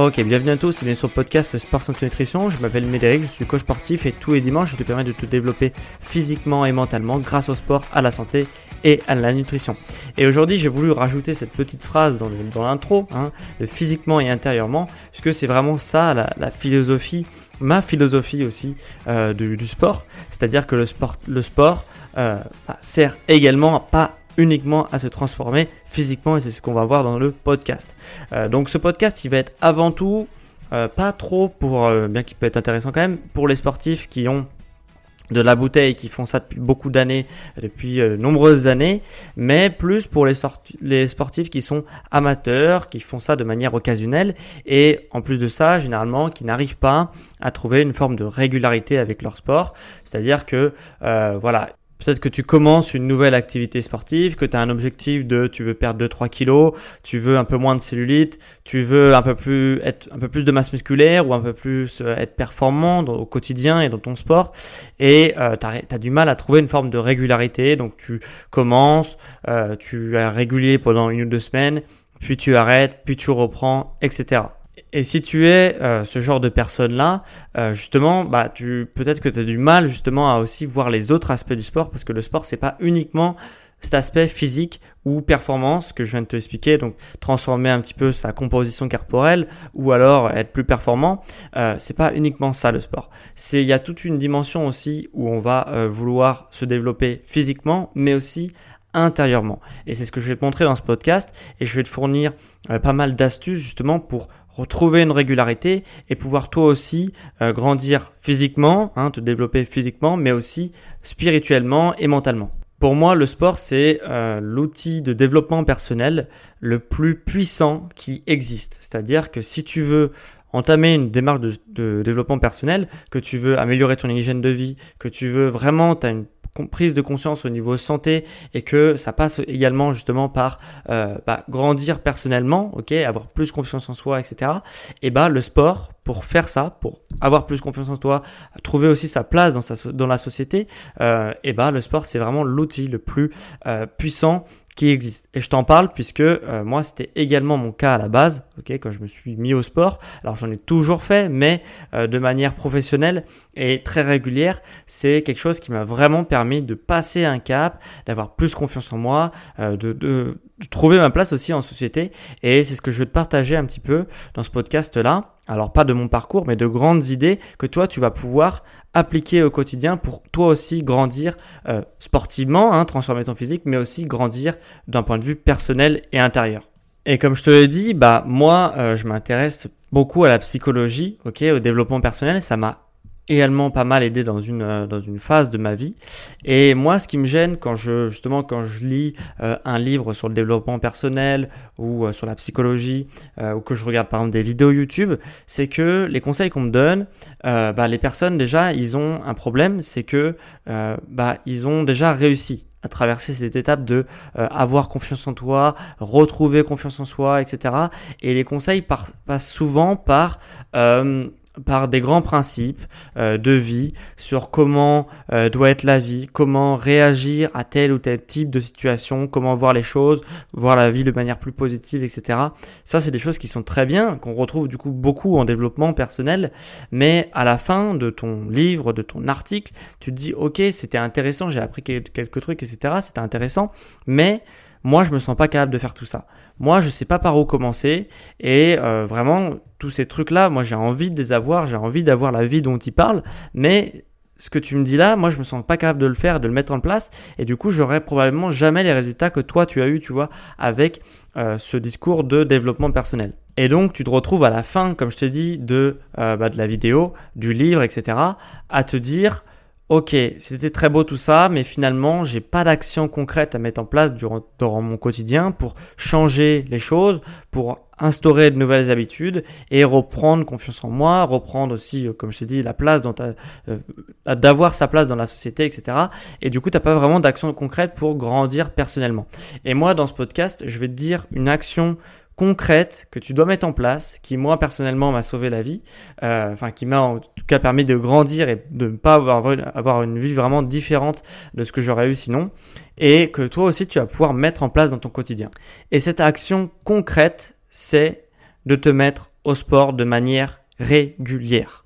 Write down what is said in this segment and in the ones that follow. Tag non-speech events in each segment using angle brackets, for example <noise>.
Ok, bienvenue à tous et bienvenue sur le podcast Sport Santé Nutrition. Je m'appelle Médéric, je suis coach sportif et tous les dimanches je te permets de te développer physiquement et mentalement grâce au sport, à la santé et à la nutrition. Et aujourd'hui j'ai voulu rajouter cette petite phrase dans, l'intro, hein, de physiquement et intérieurement, puisque c'est vraiment ça la, philosophie, ma philosophie aussi euh, du, sport. C'est-à-dire que le sport, euh, bah, sert également pas uniquement à se transformer physiquement et c'est ce qu'on va voir dans le podcast. Euh, donc ce podcast il va être avant tout euh, pas trop pour, euh, bien qu'il peut être intéressant quand même, pour les sportifs qui ont de la bouteille qui font ça depuis beaucoup d'années, depuis nombreuses années, mais plus pour les, les, sportifs qui sont amateurs, qui font ça de manière occasionnelle et en plus de ça, généralement, qui n'arrivent pas à trouver une forme de régularité avec leur sport. C'est-à-dire que voilà, Peut-être que tu commences une nouvelle activité sportive, que tu as un objectif de tu veux perdre 2-3 kilos, tu veux un peu moins de cellulite, tu veux un peu plus être un peu plus de masse musculaire ou un peu plus euh, être performant au quotidien et dans ton sport et euh, tu as, du mal à trouver une forme de régularité donc tu commences, euh, tu es régulier pendant une ou deux semaines, puis tu arrêtes, puis tu reprends, etc. Et si tu es euh, ce genre de personne-là, euh, justement, bah, tu peut-être que tu as du mal justement à aussi voir les autres aspects du sport parce que le sport c'est pas uniquement cet aspect physique ou performance que je viens de te expliquer, donc transformer un petit peu sa composition corporelle ou alors être plus performant, euh, c'est pas uniquement ça le sport. C'est il y a toute une dimension aussi où on va euh, vouloir se développer physiquement, mais aussi intérieurement. Et c'est ce que je vais te montrer dans ce podcast et je vais te fournir pas mal d'astuces justement pour retrouver une régularité et pouvoir toi aussi euh, grandir physiquement, hein, te développer physiquement, mais aussi spirituellement et mentalement. Pour moi, le sport, c'est euh, l'outil de développement personnel le plus puissant qui existe. C'est-à-dire que si tu veux entamer une démarche de, développement personnel, que tu veux améliorer ton hygiène de vie, que tu veux vraiment, prise de conscience au niveau santé et que ça passe également justement par euh, bah, grandir personnellement, ok, avoir plus confiance en soi, etc. Et bah le sport pour faire ça, pour avoir plus confiance en toi, trouver aussi sa place dans, sa, dans la société, euh, et bah le sport c'est vraiment l'outil le plus euh, puissant qui existe. Et je t'en parle puisque euh, moi c'était également mon cas à la base, ok, quand je me suis mis au sport. Alors j'en ai toujours fait, mais euh, de manière professionnelle et très régulière. C'est quelque chose qui m'a vraiment permis de passer un cap, d'avoir plus confiance en moi, euh, de, de, de trouver ma place aussi en société. Et c'est ce que je veux te partager un petit peu dans ce podcast-là. Alors pas de mon parcours, mais de grandes idées que toi, tu vas pouvoir appliquer au quotidien pour toi aussi grandir euh, sportivement, hein, transformer ton physique, mais aussi grandir d'un point de vue personnel et intérieur. Et comme je te l'ai dit, bah moi, euh, je m'intéresse beaucoup à la psychologie, ok, au développement personnel. Ça m'a également pas mal aidé dans une euh, dans une phase de ma vie et moi ce qui me gêne quand je justement quand je lis euh, un livre sur le développement personnel ou euh, sur la psychologie ou que je regarde par exemple des vidéos YouTube c'est que les conseils qu'on me donne bah, les personnes déjà ils ont un problème c'est que bah ils ont déjà réussi à traverser cette étape de avoir confiance en toi, retrouver confiance en soi, etc. Et les conseils passent souvent par par des grands principes euh, de vie sur comment euh, doit être la vie, comment réagir à tel ou tel type de situation, comment voir les choses, voir la vie de manière plus positive, etc. Ça, c'est des choses qui sont très bien, qu'on retrouve du coup beaucoup en développement personnel, mais à la fin de ton livre, de ton article, tu te dis, ok, c'était intéressant, j'ai appris quelques trucs, etc. C'était intéressant, mais moi, je me sens pas capable de faire tout ça. Moi, je sais pas par où commencer. Et euh, vraiment, tous ces trucs-là, moi, j'ai envie de les avoir. J'ai envie d'avoir la vie dont ils parlent. Mais ce que tu me dis là, moi, je me sens pas capable de le faire, de le mettre en place. Et du coup, j'aurai probablement jamais les résultats que toi, tu as eu, tu vois, avec euh, ce discours de développement personnel. Et donc, tu te retrouves à la fin, comme je te dis, euh, bah, de la vidéo, du livre, etc., à te dire, Ok, c'était très beau tout ça, mais finalement, j'ai pas d'action concrète à mettre en place durant, mon quotidien pour changer les choses, pour instaurer de nouvelles habitudes et reprendre confiance en moi, reprendre aussi, euh, comme je t'ai dit, la place dans euh, d'avoir sa place dans la société, etc. Et du coup, t'as pas vraiment d'action concrète pour grandir personnellement. Et moi, dans ce podcast, je vais te dire une action concrète que tu dois mettre en place, qui moi personnellement m'a sauvé la vie, euh, enfin qui m'a cas permis de grandir et de ne pas avoir, une vie vraiment différente de ce que j'aurais eu sinon, et que toi aussi tu vas pouvoir mettre en place dans ton quotidien. Et cette action concrète, c'est de te mettre au sport de manière régulière.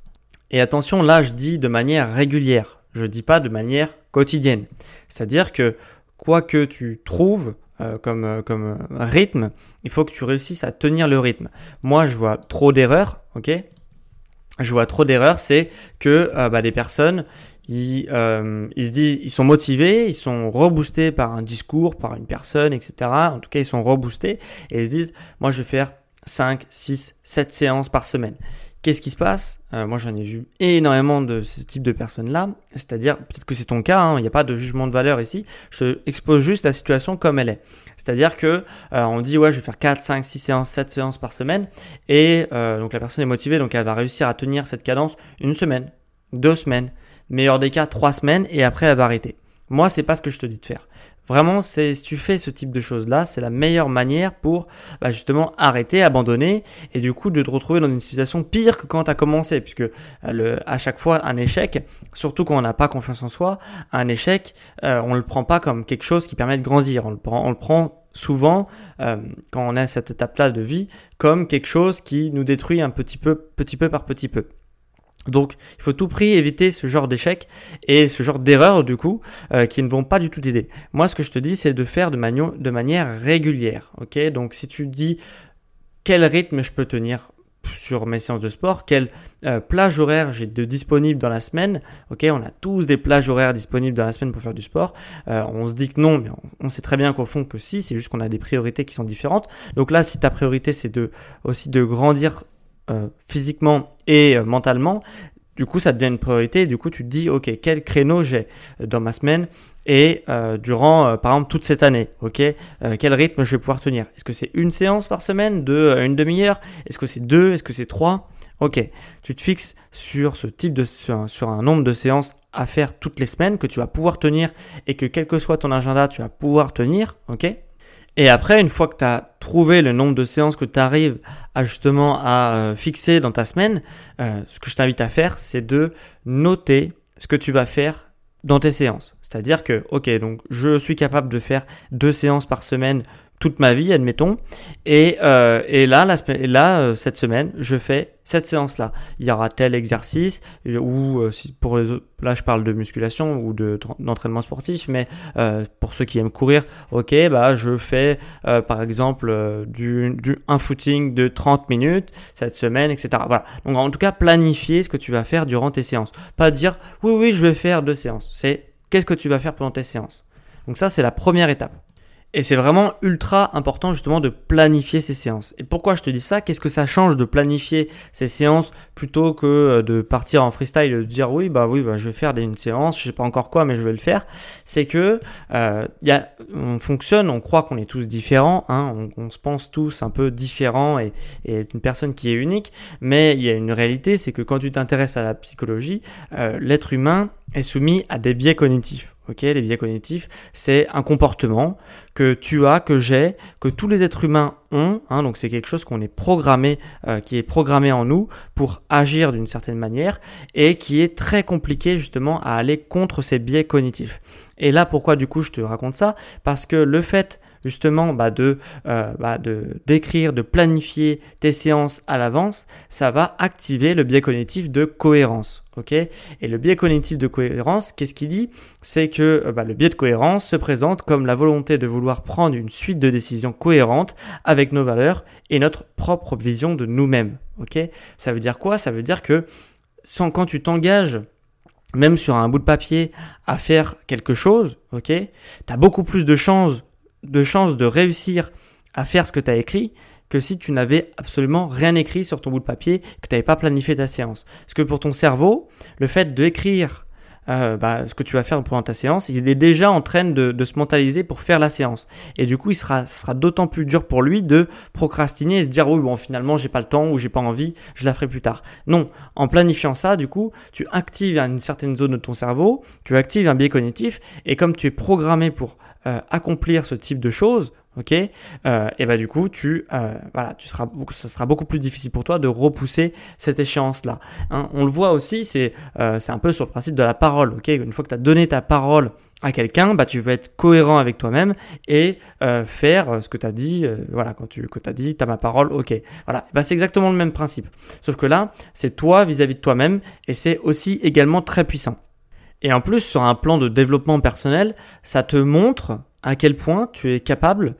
Et attention, là je dis de manière régulière, je dis pas de manière quotidienne. C'est-à-dire que quoi que tu trouves, euh, comme, euh, comme euh, rythme, il faut que tu réussisses à tenir le rythme. Moi, je vois trop d'erreurs, ok? Je vois trop d'erreurs, c'est que bah, des personnes, ils, ils, se disent, ils sont motivés, ils sont reboostés par un discours, par une personne, etc. En tout cas, ils sont reboostés et ils se disent, moi, je vais faire 5, 6, 7 séances par semaine. Qu'est-ce qui se passe? Euh, Moi, j'en ai vu énormément de ce type de personnes-là. C'est-à-dire, peut-être que c'est ton cas, hein, il n'y a pas de jugement de valeur ici. Je expose juste la situation comme elle est. C'est-à-dire que euh, on dit, ouais, je vais faire 4, 5, 6 séances, 7 séances par semaine. Et euh, donc, la personne est motivée, donc elle va réussir à tenir cette cadence une semaine, deux semaines, meilleur des cas, trois semaines, et après, elle va arrêter. Moi, c'est pas ce que je te dis de faire. Vraiment, c'est si tu fais ce type de choses-là, c'est la meilleure manière pour bah, justement arrêter, abandonner et du coup de te retrouver dans une situation pire que quand tu as commencé, puisque euh, le, à chaque fois un échec, surtout quand on n'a pas confiance en soi, un échec, euh, on le prend pas comme quelque chose qui permet de grandir, on le prend, on le prend souvent euh, quand on a cette étape-là de vie comme quelque chose qui nous détruit un petit peu, petit peu par petit peu. Donc, il faut tout prix éviter ce genre d'échec et ce genre d'erreurs du coup euh, qui ne vont pas du tout t'aider. Moi, ce que je te dis, c'est de faire de, manière régulière. Ok, donc si tu dis quel rythme je peux tenir sur mes séances de sport, quelle euh, plage horaire j'ai disponible dans la semaine. Ok, on a tous des plages horaires disponibles dans la semaine pour faire du sport. Euh, on se dit que non, mais on, sait très bien qu'au fond que si, c'est juste qu'on a des priorités qui sont différentes. Donc là, si ta priorité c'est aussi de grandir euh, physiquement et euh, mentalement, du coup, ça devient une priorité. Du coup, tu te dis, OK, quel créneau j'ai dans ma semaine et euh, durant, par exemple, toute cette année, OK, quel rythme je vais pouvoir tenir? Est-ce que c'est une séance par semaine, de une demi-heure? Est-ce que c'est deux? Est-ce que c'est trois? OK, tu te fixes sur ce type de sur sur un nombre de séances à faire toutes les semaines que tu vas pouvoir tenir et que quel que soit ton agenda, tu vas pouvoir tenir, OK? Et après, une fois que tu as trouvé le nombre de séances que tu arrives à justement à euh, fixer dans ta semaine, euh, ce que je t'invite à faire, c'est de noter ce que tu vas faire dans tes séances. C'est-à-dire que, ok, donc je suis capable de faire deux séances par semaine toute ma vie, admettons. Et, euh, et là, la, là euh, cette semaine, je fais cette séance-là. Il y aura tel exercice, ou euh, pour les autres, là je parle de musculation ou de d'entraînement sportif, mais euh, pour ceux qui aiment courir, ok, bah je fais euh, par exemple du, du un footing de 30 minutes cette semaine, etc. Voilà. Donc en tout cas, planifier ce que tu vas faire durant tes séances. Pas dire oui oui je vais faire deux séances. C'est qu'est-ce que tu vas faire pendant tes séances? Donc ça c'est la première étape. Et c'est vraiment ultra important justement de planifier ces séances. Et pourquoi je te dis ça? Qu'est-ce que ça change de planifier ces séances plutôt que euh, de partir en freestyle et de dire oui bah oui bah je vais faire une séance, je sais pas encore quoi mais je vais le faire? C'est que euh, on fonctionne, on croit qu'on est tous différents, hein, on, se pense tous un peu différents et, et une personne qui est unique. Mais il y a une réalité, c'est que quand tu t'intéresses à la psychologie, euh, l'être humain est soumis à des biais cognitifs. Les biais cognitifs, c'est un comportement que tu as, que j'ai, que tous les êtres humains ont. Hein, donc c'est quelque chose qu'on est programmé, euh, qui est programmé en nous pour agir d'une certaine manière et qui est très compliqué justement à aller contre ces biais cognitifs. Et là, pourquoi du coup je te raconte ça? Parce que le fait justement bah, de euh, bah, de d'écrire, de planifier tes séances à l'avance, ça va activer le biais cognitif de cohérence. Et le biais cognitif de cohérence, qu'est-ce qu'il dit? C'est que euh, bah, le biais de cohérence se présente comme la volonté de vouloir prendre une suite de décisions cohérentes avec nos valeurs et notre propre vision de nous-mêmes. Ça veut dire quoi? Ça veut dire que sans, quand tu t'engages même sur un bout de papier à faire quelque chose, ok, tu as beaucoup plus de chances de chances de réussir à faire ce que tu as écrit que si tu n'avais absolument rien écrit sur ton bout de papier, que tu n'avais pas planifié ta séance. Parce que pour ton cerveau, le fait d'écrire euh, bah, ce que tu vas faire pendant ta séance, il est déjà en train de, se mentaliser pour faire la séance. Et du coup, il sera, ce sera d'autant plus dur pour lui de procrastiner et se dire oui bon finalement j'ai pas le temps ou j'ai pas envie, je la ferai plus tard. Non, en planifiant ça, du coup, tu actives une certaine zone de ton cerveau, tu actives un biais cognitif et comme tu es programmé pour euh, accomplir ce type de choses, ok euh, Et bah du coup, tu euh, voilà, tu seras beaucoup, ça sera beaucoup plus difficile pour toi de repousser cette échéance là. Hein. on le voit aussi, c'est c'est un peu sur le principe de la parole, ok Une fois que tu as donné ta parole à quelqu'un, bah tu veux être cohérent avec toi-même et faire ce que tu as dit. voilà, quand tu que as dit, tu as ma parole, ok. Voilà, bah c'est exactement le même principe. Sauf que là, c'est toi vis-à-vis -vis de toi-même et c'est aussi également très puissant. Et en plus, sur un plan de développement personnel, ça te montre à quel point tu es capable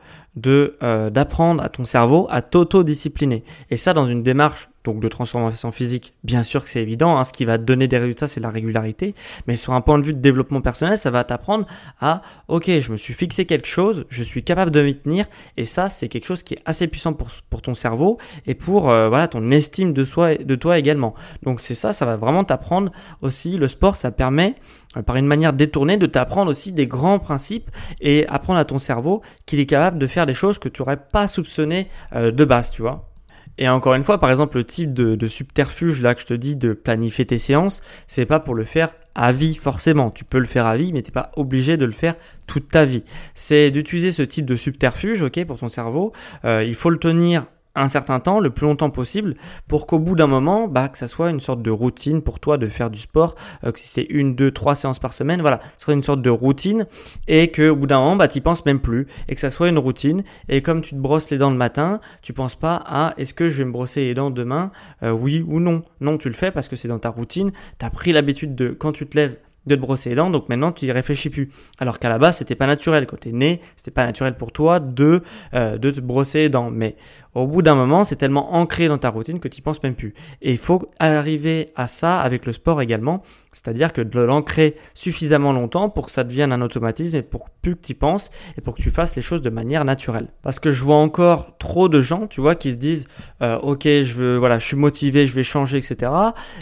euh, d'apprendre à ton cerveau à t'auto-discipliner. Et ça, dans une démarche donc de transformation physique, bien sûr que c'est évident. Hein, ce qui va donner des résultats, c'est la régularité. Mais sur un point de vue de développement personnel, ça va t'apprendre à, ok, je me suis fixé quelque chose, je suis capable de m'y tenir. Et ça, c'est quelque chose qui est assez puissant pour, pour ton cerveau et pour euh, voilà ton estime de soi, de toi également. Donc c'est ça, ça va vraiment t'apprendre aussi. Le sport, ça permet euh, par une manière détournée de t'apprendre aussi des grands principes et apprendre à ton cerveau qu'il est capable de faire des choses que tu n'aurais pas soupçonné euh, de base, tu vois. Et encore une fois, par exemple, le type de, subterfuge là que je te dis de planifier tes séances, c'est pas pour le faire à vie forcément. Tu peux le faire à vie, mais t'es pas obligé de le faire toute ta vie. C'est d'utiliser ce type de subterfuge, ok, pour ton cerveau. Euh, il faut le tenir un certain temps, le plus longtemps possible, pour qu'au bout d'un moment, bah, que ça soit une sorte de routine pour toi de faire du sport, euh, que si c'est une, deux, trois séances par semaine, voilà, ce serait une sorte de routine, et que au bout d'un moment, bah, t'y penses même plus, et que ça soit une routine, et comme tu te brosses les dents le matin, tu penses pas à est-ce que je vais me brosser les dents demain, euh, oui ou non. Non, tu le fais parce que c'est dans ta routine, t'as pris l'habitude de, quand tu te lèves, de te brosser les dents, donc maintenant tu y réfléchis plus. Alors qu'à la base c'était pas naturel, quand t'es né, c'était pas naturel pour toi de, euh, de te brosser les dents. Mais au bout d'un moment, c'est tellement ancré dans ta routine que tu penses même plus. Et il faut arriver à ça avec le sport également, c'est-à-dire que de l'ancrer suffisamment longtemps pour que ça devienne un automatisme et pour plus que tu penses et pour que tu fasses les choses de manière naturelle. Parce que je vois encore trop de gens, tu vois, qui se disent, euh, ok, je veux, voilà, je suis motivé, je vais changer, etc.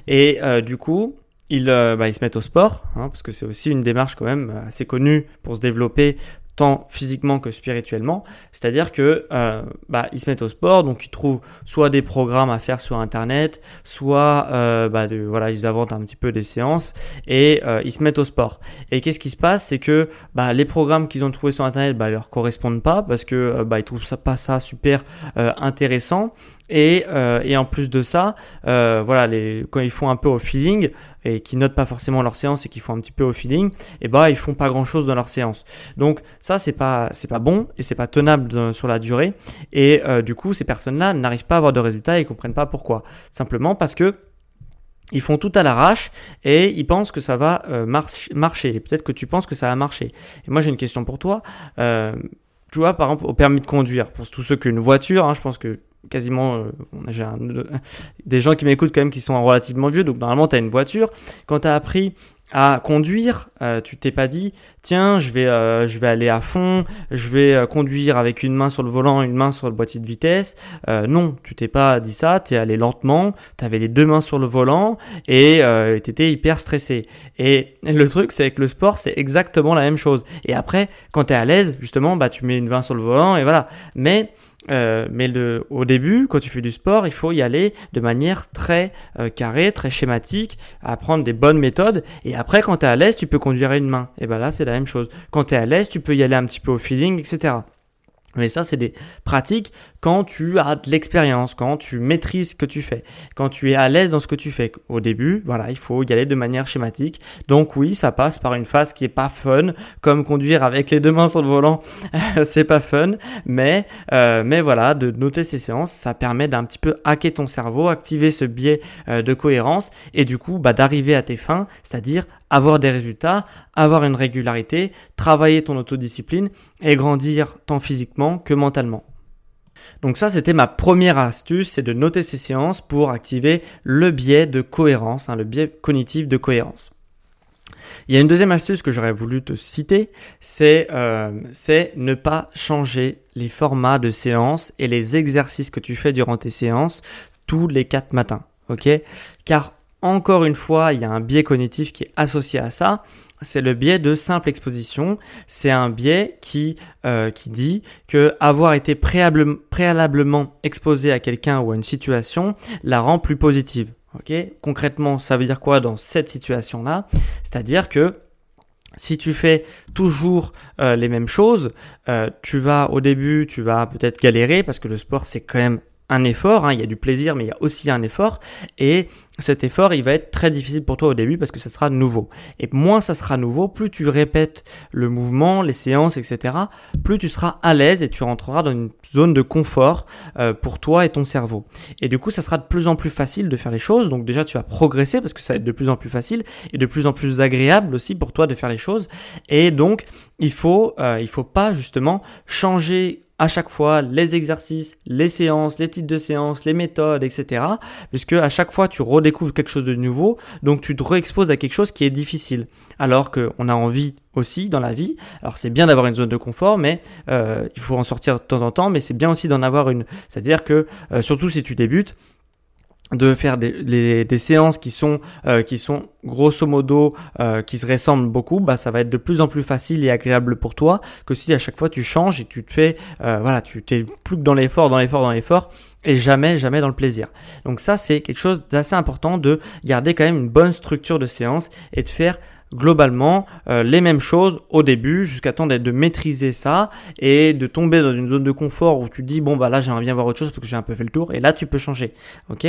Et euh, du coup, ils, euh, bah, ils se mettent au sport, hein, parce que c'est aussi une démarche quand même assez connue pour se développer tant physiquement que spirituellement. C'est-à-dire que euh, bah, ils se mettent au sport, donc ils trouvent soit des programmes à faire sur Internet, soit euh, bah, voilà, ils inventent un petit peu des séances et euh, ils se mettent au sport. Et qu'est-ce qui se passe, c'est que bah, les programmes qu'ils ont trouvés sur Internet bah, leur correspondent pas parce que euh, bah, ils trouvent ça pas ça super euh, intéressant. Et, et en plus de ça, voilà, les, quand ils font un peu au feeling, et qui notent pas forcément leur séance et qui font un petit peu au feeling, et eh bah ils font pas grand chose dans leur séance. Donc ça c'est pas c'est pas bon et c'est pas tenable sur la durée et euh, du coup ces personnes-là n'arrivent pas à avoir de résultats et comprennent pas pourquoi. Simplement parce que ils font tout à l'arrache et ils pensent que ça va euh, marcher. Peut-être que tu penses que ça va marcher. Et moi j'ai une question pour toi. Euh, tu vois, par exemple, au permis de conduire, pour tous ceux qui ont une voiture, hein, je pense que quasiment euh, j'ai des gens qui m'écoutent quand même qui sont relativement vieux donc normalement tu as une voiture quand tu as appris à conduire, euh, tu t'es pas dit tiens je vais euh, je vais aller à fond, je vais euh, conduire avec une main sur le volant, une main sur le boîtier de vitesse. non, tu t'es pas dit ça, tu es allé lentement, tu avais les deux mains sur le volant et tu étais hyper stressé. Et le truc c'est que le sport c'est exactement la même chose. Et après quand tu es à l'aise, justement bah tu mets une main sur le volant et voilà. Mais euh, mais le, au début, quand tu fais du sport, il faut y aller de manière très euh, carrée, très schématique, apprendre des bonnes méthodes. Et après, quand tu es à l'aise, tu peux conduire à une main. Et ben là, c'est la même chose. Quand tu es à l'aise, tu peux y aller un petit peu au feeling, etc. Mais ça, c'est des pratiques quand tu as de l'expérience, quand tu maîtrises ce que tu fais, quand tu es à l'aise dans ce que tu fais. Au début, voilà, il faut y aller de manière schématique. Donc oui, ça passe par une phase qui est pas fun, comme conduire avec les deux mains sur le volant, <laughs> c'est pas fun. Mais euh, mais voilà, de noter ces séances, ça permet d'un petit peu hacker ton cerveau, activer ce biais euh, de cohérence et du coup, bah, d'arriver à tes fins, c'est-à-dire avoir des résultats, avoir une régularité, travailler ton autodiscipline et grandir tant physiquement que mentalement. Donc ça, c'était ma première astuce, c'est de noter ces séances pour activer le biais de cohérence, hein, le biais cognitif de cohérence. Il y a une deuxième astuce que j'aurais voulu te citer, c'est euh, ne pas changer les formats de séances et les exercices que tu fais durant tes séances tous les quatre matins. Car encore une fois, il y a un biais cognitif qui est associé à ça. C'est le biais de simple exposition. C'est un biais qui, euh, dit que avoir été préalablement exposé à quelqu'un ou à une situation la rend plus positive. Concrètement, ça veut dire quoi dans cette situation-là? C'est-à-dire que si tu fais toujours euh, les mêmes choses, euh, tu vas au début, tu vas peut-être galérer parce que le sport c'est quand même un effort, hein, il y a du plaisir, mais il y a aussi un effort. Et cet effort, il va être très difficile pour toi au début parce que ça sera nouveau. Et moins ça sera nouveau, plus tu répètes le mouvement, les séances, etc., plus tu seras à l'aise et tu rentreras dans une zone de confort euh, pour toi et ton cerveau. Et du coup, ça sera de plus en plus facile de faire les choses. Donc déjà, tu vas progresser parce que ça va être de plus en plus facile et de plus en plus agréable aussi pour toi de faire les choses. Et donc, il faut, euh, il faut pas justement changer à chaque fois les exercices, les séances, les types de séances, les méthodes, etc. Puisque à chaque fois tu redécouvres quelque chose de nouveau, donc tu te réexposes à quelque chose qui est difficile. Alors qu'on a envie aussi dans la vie. Alors c'est bien d'avoir une zone de confort, mais euh, il faut en sortir de temps en temps. Mais c'est bien aussi d'en avoir une. C'est-à-dire que euh, surtout si tu débutes, de faire des, séances qui sont euh, qui sont grosso modo euh, qui se ressemblent beaucoup bah ça va être de plus en plus facile et agréable pour toi que si à chaque fois tu changes et tu te fais euh, voilà tu t'es plus que dans l'effort dans l'effort dans l'effort et jamais jamais dans le plaisir. Donc ça c'est quelque chose d'assez important de garder quand même une bonne structure de séance et de faire globalement euh, les mêmes choses au début jusqu'à temps d'être de maîtriser ça et de tomber dans une zone de confort où tu dis bon bah là j'aimerais bien voir autre chose parce que j'ai un peu fait le tour et là tu peux changer ok?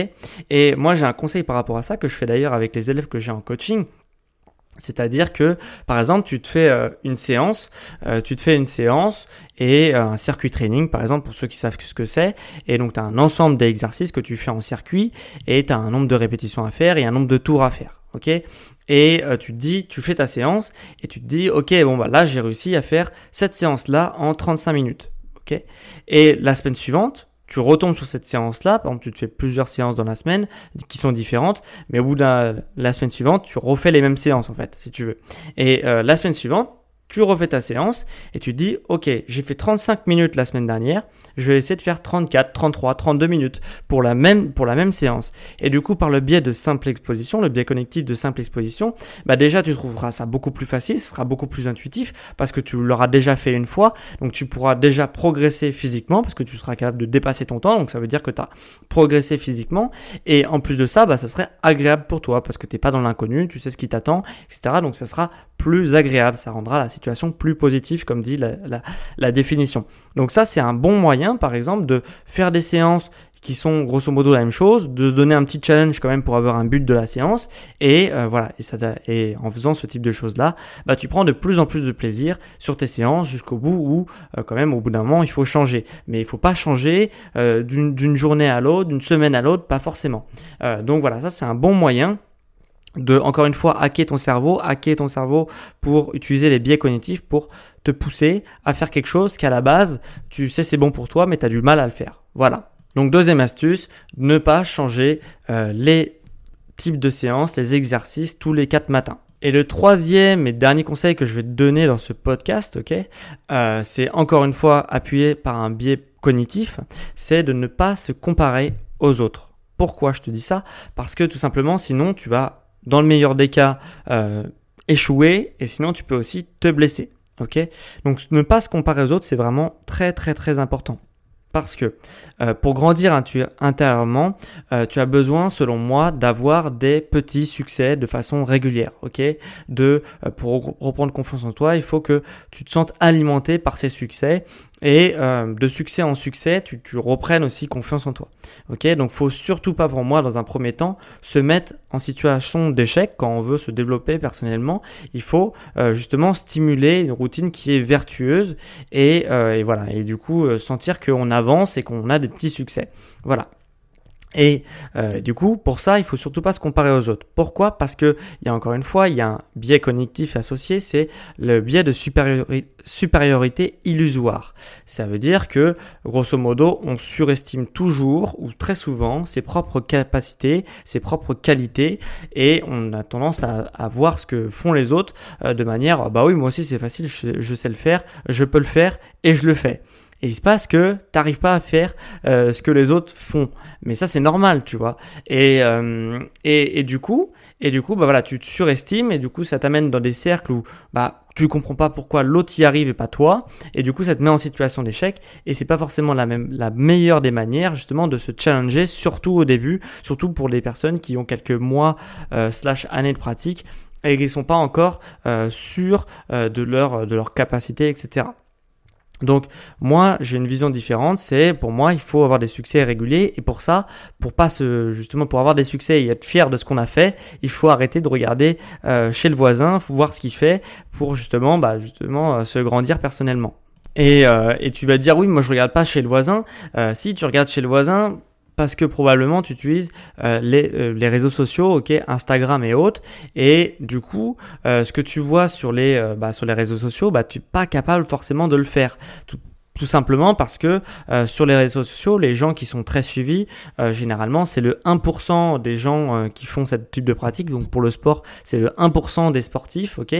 Et moi j'ai un conseil par rapport à ça que je fais d'ailleurs avec les élèves que j'ai en coaching. C'est-à-dire que, par exemple, tu te fais euh, une séance, euh, tu te fais une séance et un circuit training, par exemple, pour ceux qui savent ce que c'est. Et donc, tu as un ensemble d'exercices que tu fais en circuit et tu as un nombre de répétitions à faire et un nombre de tours à faire ok? Et euh, tu te dis, tu fais ta séance et tu te dis, ok, bon bah là j'ai réussi à faire cette séance là en 35 minutes, ok? Et la semaine suivante, tu retombes sur cette séance-là, par exemple, tu te fais plusieurs séances dans la semaine qui sont différentes, mais au bout de la, semaine suivante, tu refais les mêmes séances en fait, si tu veux. Et euh, la semaine suivante, tu refais ta séance et tu dis, ok, j'ai fait 35 minutes la semaine dernière, je vais essayer de faire 34, 33, 32 minutes pour la même, séance. Et du coup, par le biais de simple exposition, le biais connectif de simple exposition, bah déjà, tu trouveras ça beaucoup plus facile, ce sera beaucoup plus intuitif parce que tu l'auras déjà fait une fois, donc tu pourras déjà progresser physiquement parce que tu seras capable de dépasser ton temps, donc ça veut dire que tu as progressé physiquement et en plus de ça, bah, ça serait agréable pour toi parce que tu n'es pas dans l'inconnu, tu sais ce qui t'attend, etc. Donc ça sera plus agréable, ça rendra la situation plus positive, comme dit la, définition. Donc ça, c'est un bon moyen, par exemple, de faire des séances qui sont grosso modo la même chose, de se donner un petit challenge quand même pour avoir un but de la séance, et euh, voilà, et, ça, et en faisant ce type de choses-là, bah, tu prends de plus en plus de plaisir sur tes séances jusqu'au bout où euh, quand même au bout d'un moment il faut changer. Mais il faut pas changer euh, d'une journée à l'autre, d'une semaine à l'autre, pas forcément. donc voilà, ça c'est un bon moyen de, encore une fois, hacker ton cerveau, hacker ton cerveau pour utiliser les biais cognitifs pour te pousser à faire quelque chose qu'à la base, tu sais c'est bon pour toi, mais tu as du mal à le faire. Voilà. Donc deuxième astuce, ne pas changer euh, les types de séances, les exercices tous les quatre matins. Et le troisième et dernier conseil que je vais te donner dans ce podcast, ok, euh, c'est encore une fois appuyé par un biais cognitif, c'est de ne pas se comparer aux autres. Pourquoi je te dis ça? Parce que tout simplement, sinon tu vas dans le meilleur des cas, euh, échouer et sinon tu peux aussi te blesser. Ok? Donc ne pas se comparer aux autres, c'est vraiment très très très important. Parce que euh, pour grandir intérieurement, euh, tu as besoin, selon moi, d'avoir des petits succès de façon régulière. Ok? De euh, pour reprendre confiance en toi, il faut que tu te sentes alimenté par ces succès et de succès en succès, tu, reprennes aussi confiance en toi. Ok? Donc, faut surtout pas pour moi, dans un premier temps, se mettre en situation d'échec quand on veut se développer personnellement. Il faut justement stimuler une routine qui est vertueuse et, et voilà. Et du coup, sentir qu'on avance et qu'on a des petits succès. Voilà. Et euh, du coup, pour ça, il faut surtout pas se comparer aux autres. Pourquoi? Parce que il y a encore une fois, il y a un biais cognitif associé, c'est le biais de supériorité illusoire. Ça veut dire que, grosso modo, on surestime toujours ou très souvent ses propres capacités, ses propres qualités, et on a tendance à, voir ce que font les autres euh, de manière, bah oui, moi aussi c'est facile, je sais le faire, je peux le faire et je le fais. Et il se passe que t'arrives pas à faire euh, ce que les autres font. Mais ça c'est normal, tu vois. Et, euh, et, et, du coup, et du coup, bah voilà, tu te surestimes et du coup ça t'amène dans des cercles où bah tu comprends pas pourquoi l'autre y arrive et pas toi. Et du coup ça te met en situation d'échec. Et c'est pas forcément la même, la meilleure des manières justement de se challenger, surtout au début, surtout pour les personnes qui ont quelques mois euh, slash années de pratique et qui sont pas encore euh, sûrs euh, de leur de leur capacité, etc. Donc moi j'ai une vision différente, c'est pour moi il faut avoir des succès réguliers et pour ça, pour pas se justement pour avoir des succès et être fier de ce qu'on a fait, il faut arrêter de regarder euh, chez le voisin, faut voir ce qu'il fait pour justement bah justement euh, se grandir personnellement. Et, euh, et tu vas te dire oui moi je regarde pas chez le voisin. si tu regardes chez le voisin, parce que probablement tu utilises euh, les, euh, les, réseaux sociaux, ok, Instagram et autres, et du coup, euh, ce que tu vois sur les, bah, sur les réseaux sociaux, bah, tu n'es pas capable forcément de le faire. Tout, tout simplement parce que euh, sur les réseaux sociaux, les gens qui sont très suivis, euh, généralement, c'est le 1% des gens euh, qui font cette type de pratique. Donc pour le sport, c'est le 1% des sportifs, ok,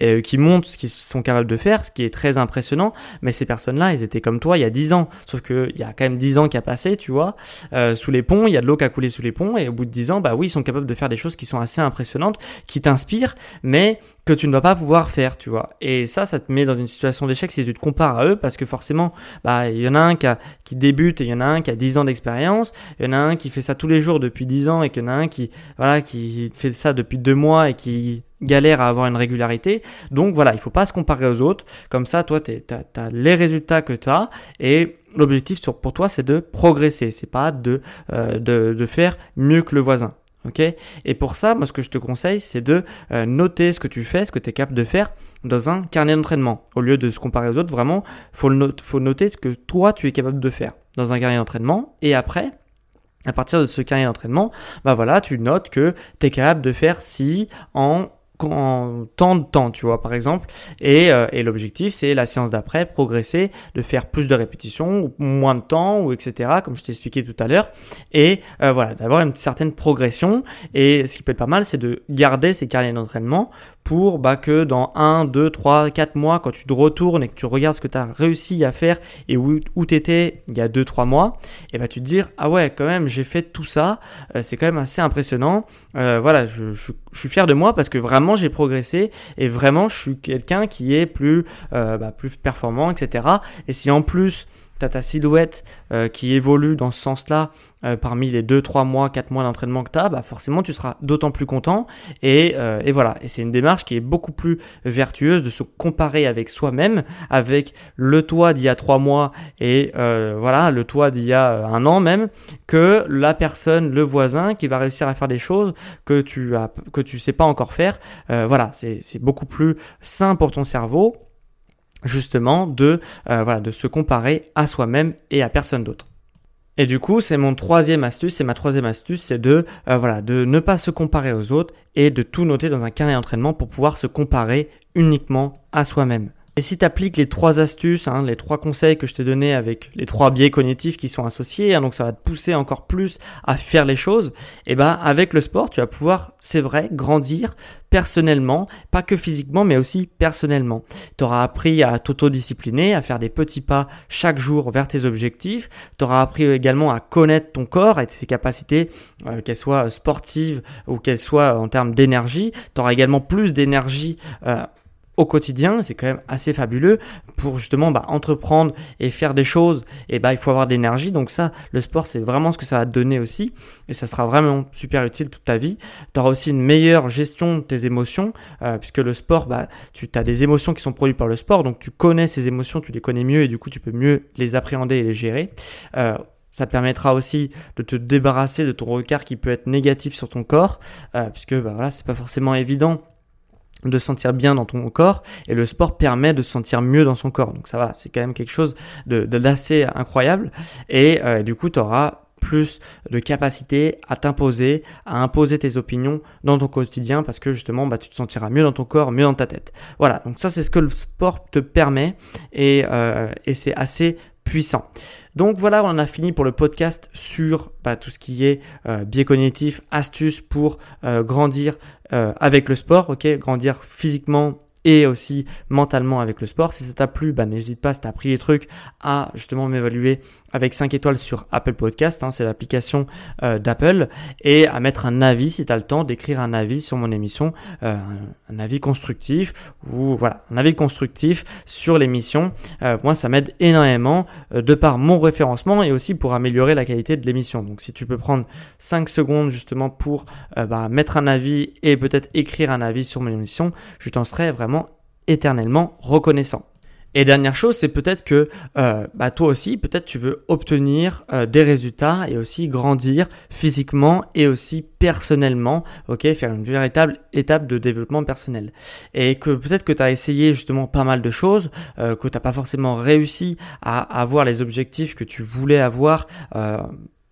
et, qui montrent ce qu'ils sont capables de faire, ce qui est très impressionnant. Mais ces personnes-là, ils étaient comme toi il y a 10 ans. Sauf qu'il y a quand même 10 ans qui a passé, tu vois. sous les ponts, il y a de l'eau qui a coulé sous les ponts. Et au bout de 10 ans, bah oui, ils sont capables de faire des choses qui sont assez impressionnantes, qui t'inspirent, mais que tu ne vas pas pouvoir faire, tu vois. Et ça, ça te met dans une situation d'échec si tu te compares à eux, parce que forcément, bah, il y en a un qui, qui débute et il y en a un qui a 10 ans d'expérience, il y en a un qui fait ça tous les jours depuis 10 ans et qu'il y en a un qui, voilà, qui fait ça depuis 2 mois et qui galère à avoir une régularité. Donc voilà, il faut pas se comparer aux autres. Comme ça, toi, tu as, les résultats que tu as et l'objectif pour toi, c'est de progresser. C'est pas de, euh, de, de faire mieux que le voisin. Et pour ça, moi, ce que je te conseille, c'est de euh, noter ce que tu fais, ce que tu es capable de faire dans un carnet d'entraînement. Au lieu de se comparer aux autres, vraiment, faut, faut noter ce que toi, tu es capable de faire dans un carnet d'entraînement. Et après, à partir de ce carnet d'entraînement, bah voilà, tu notes que tu es capable de faire si en en tant de temps, tu vois, par exemple. Et, euh, et l'objectif, c'est la séance d'après, progresser, de faire plus de répétitions, moins de temps, ou etc., comme je t'ai expliqué tout à l'heure. Et euh, voilà, d'avoir une certaine progression. Et ce qui peut être pas mal, c'est de garder ces carnets d'entraînement pour bah, que dans 1, 2, 3, 4 mois, quand tu te retournes et que tu regardes ce que tu as réussi à faire et où, où tu étais il y a 2-3 mois, et bah, tu te dire, ah ouais, quand même, j'ai fait tout ça, euh, c'est quand même assez impressionnant. Voilà, je, suis fier de moi parce que vraiment j'ai progressé et vraiment je suis quelqu'un qui est plus, euh, bah, plus performant, etc. Et si en plus tu as ta silhouette euh, qui évolue dans ce sens-là euh, parmi les 2, 3 mois, 4 mois d'entraînement que tu as, bah forcément tu seras d'autant plus content. Et, euh, et voilà, et c'est une démarche qui est beaucoup plus vertueuse de se comparer avec soi-même, avec le toi d'il y a 3 mois et voilà, le toi d'il y a un an même, que la personne, le voisin qui va réussir à faire des choses que tu as, que tu sais pas encore faire. voilà, c'est beaucoup plus sain pour ton cerveau justement de, euh, de se comparer à soi-même et à personne d'autre. Et du coup, c'est mon troisième astuce, c'est ma troisième astuce, c'est de, euh, voilà, de ne pas se comparer aux autres et de tout noter dans un carnet d'entraînement pour pouvoir se comparer uniquement à soi-même. Et si tu appliques les trois astuces, hein, les trois conseils que je t'ai donnés avec les trois biais cognitifs qui sont associés, hein, donc ça va te pousser encore plus à faire les choses, et eh ben avec le sport, tu vas pouvoir, c'est vrai, grandir personnellement, pas que physiquement, mais aussi personnellement. Tu auras appris à t'autodiscipliner, à faire des petits pas chaque jour vers tes objectifs. Tu auras appris également à connaître ton corps et ses capacités, euh, qu'elles soient sportives ou qu'elles soient en termes d'énergie. Tu auras également plus d'énergie. Euh, au quotidien, c'est quand même assez fabuleux pour justement bah, entreprendre et faire des choses. Et bah il faut avoir de l'énergie, donc ça, le sport, c'est vraiment ce que ça va te donner aussi, et ça sera vraiment super utile toute ta vie. Tu auras aussi une meilleure gestion de tes émotions, euh, puisque le sport, bah tu as des émotions qui sont produites par le sport, donc tu connais ces émotions, tu les connais mieux, et du coup tu peux mieux les appréhender et les gérer. Euh, ça permettra aussi de te débarrasser de ton regard qui peut être négatif sur ton corps, euh, puisque bah, voilà, c'est pas forcément évident de se sentir bien dans ton corps et le sport permet de se sentir mieux dans son corps. Donc ça va, c'est quand même quelque chose de, d'assez incroyable et euh, du coup tu auras plus de capacité à t'imposer, à imposer tes opinions dans ton quotidien parce que justement bah, tu te sentiras mieux dans ton corps, mieux dans ta tête. Voilà, donc ça c'est ce que le sport te permet et, euh, et c'est assez puissant. Donc voilà, on a fini pour le podcast sur bah, tout ce qui est euh, biais cognitif, astuces pour euh, grandir euh, avec le sport, ok, grandir physiquement et aussi mentalement avec le sport. Si ça t'a plu, bah, n'hésite pas, si t'as appris les trucs, à justement m'évaluer avec 5 étoiles sur Apple Podcast, hein, c'est l'application euh, d'Apple, et à mettre un avis si tu as le temps d'écrire un avis sur mon émission, euh, un, avis constructif, ou voilà, un avis constructif sur l'émission. Euh, moi, ça m'aide énormément de par mon référencement et aussi pour améliorer la qualité de l'émission. Donc si tu peux prendre 5 secondes justement pour bah, mettre un avis et peut-être écrire un avis sur mon émission, je t'en serais vraiment éternellement reconnaissant. Et dernière chose, c'est peut-être que euh, bah, toi aussi, peut-être tu veux obtenir euh, des résultats et aussi grandir physiquement et aussi personnellement, ok, faire une véritable étape de développement personnel. Et que peut-être que tu as essayé justement pas mal de choses, euh, que tu n'as pas forcément réussi à avoir les objectifs que tu voulais avoir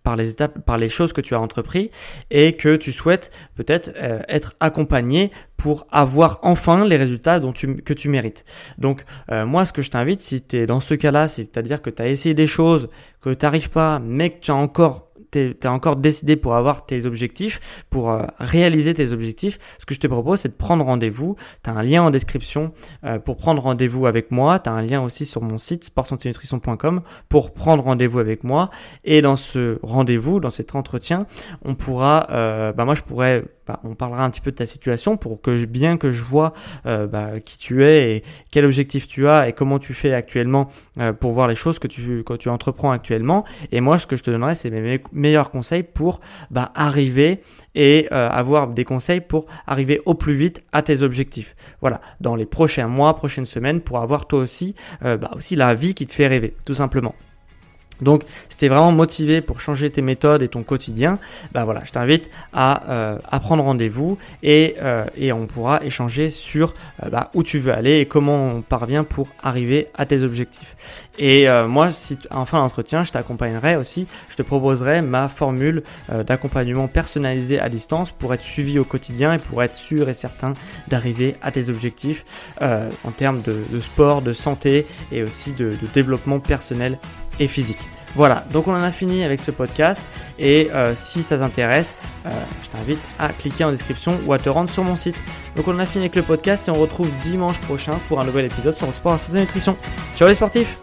par les étapes, par les choses que tu as entrepris et que tu souhaites peut-être euh, être accompagné pour avoir enfin les résultats que tu mérites. Donc euh, moi ce que je t'invite si tu es dans ce cas-là, c'est-à-dire que tu as essayé des choses, que tu n'arrives pas, mais que tu as encore tu as encore décidé pour avoir tes objectifs, pour euh, réaliser tes objectifs, ce que je te propose, c'est de prendre rendez-vous. Tu as un lien en description euh, pour prendre rendez-vous avec moi. Tu un lien aussi sur mon site sportsanténutrition.com pour prendre rendez-vous avec moi. Et dans ce rendez-vous, dans cet entretien, on pourra, euh, bah moi je pourrais bah, on parlera un petit peu de ta situation pour que bien que je vois euh, bah, qui tu es et quel objectif tu as et comment tu fais actuellement euh, pour voir les choses que tu, que tu entreprends actuellement. Et moi, ce que je te donnerai, c'est mes meilleurs conseils pour bah, arriver et euh, avoir des conseils pour arriver au plus vite à tes objectifs. Voilà, dans les prochains mois, prochaines semaines, pour avoir toi aussi, aussi la vie qui te fait rêver, tout simplement. Donc, si tu es vraiment motivé pour changer tes méthodes et ton quotidien, bah voilà, je t'invite à, euh, prendre rendez-vous et, euh, et, on pourra échanger sur euh, bah, où tu veux aller et comment on parvient pour arriver à tes objectifs. Et moi, si en fin d'entretien, je t'accompagnerai aussi, je te proposerai ma formule d'accompagnement personnalisé à distance pour être suivi au quotidien et pour être sûr et certain d'arriver à tes objectifs en termes de, sport, de santé et aussi de développement personnel et physique. Voilà, donc on en a fini avec ce podcast et euh, si ça t'intéresse, euh, je t'invite à cliquer en description ou à te rendre sur mon site. Donc on en a fini avec le podcast et on retrouve dimanche prochain pour un nouvel épisode sur le sport, la et nutrition. Ciao les sportifs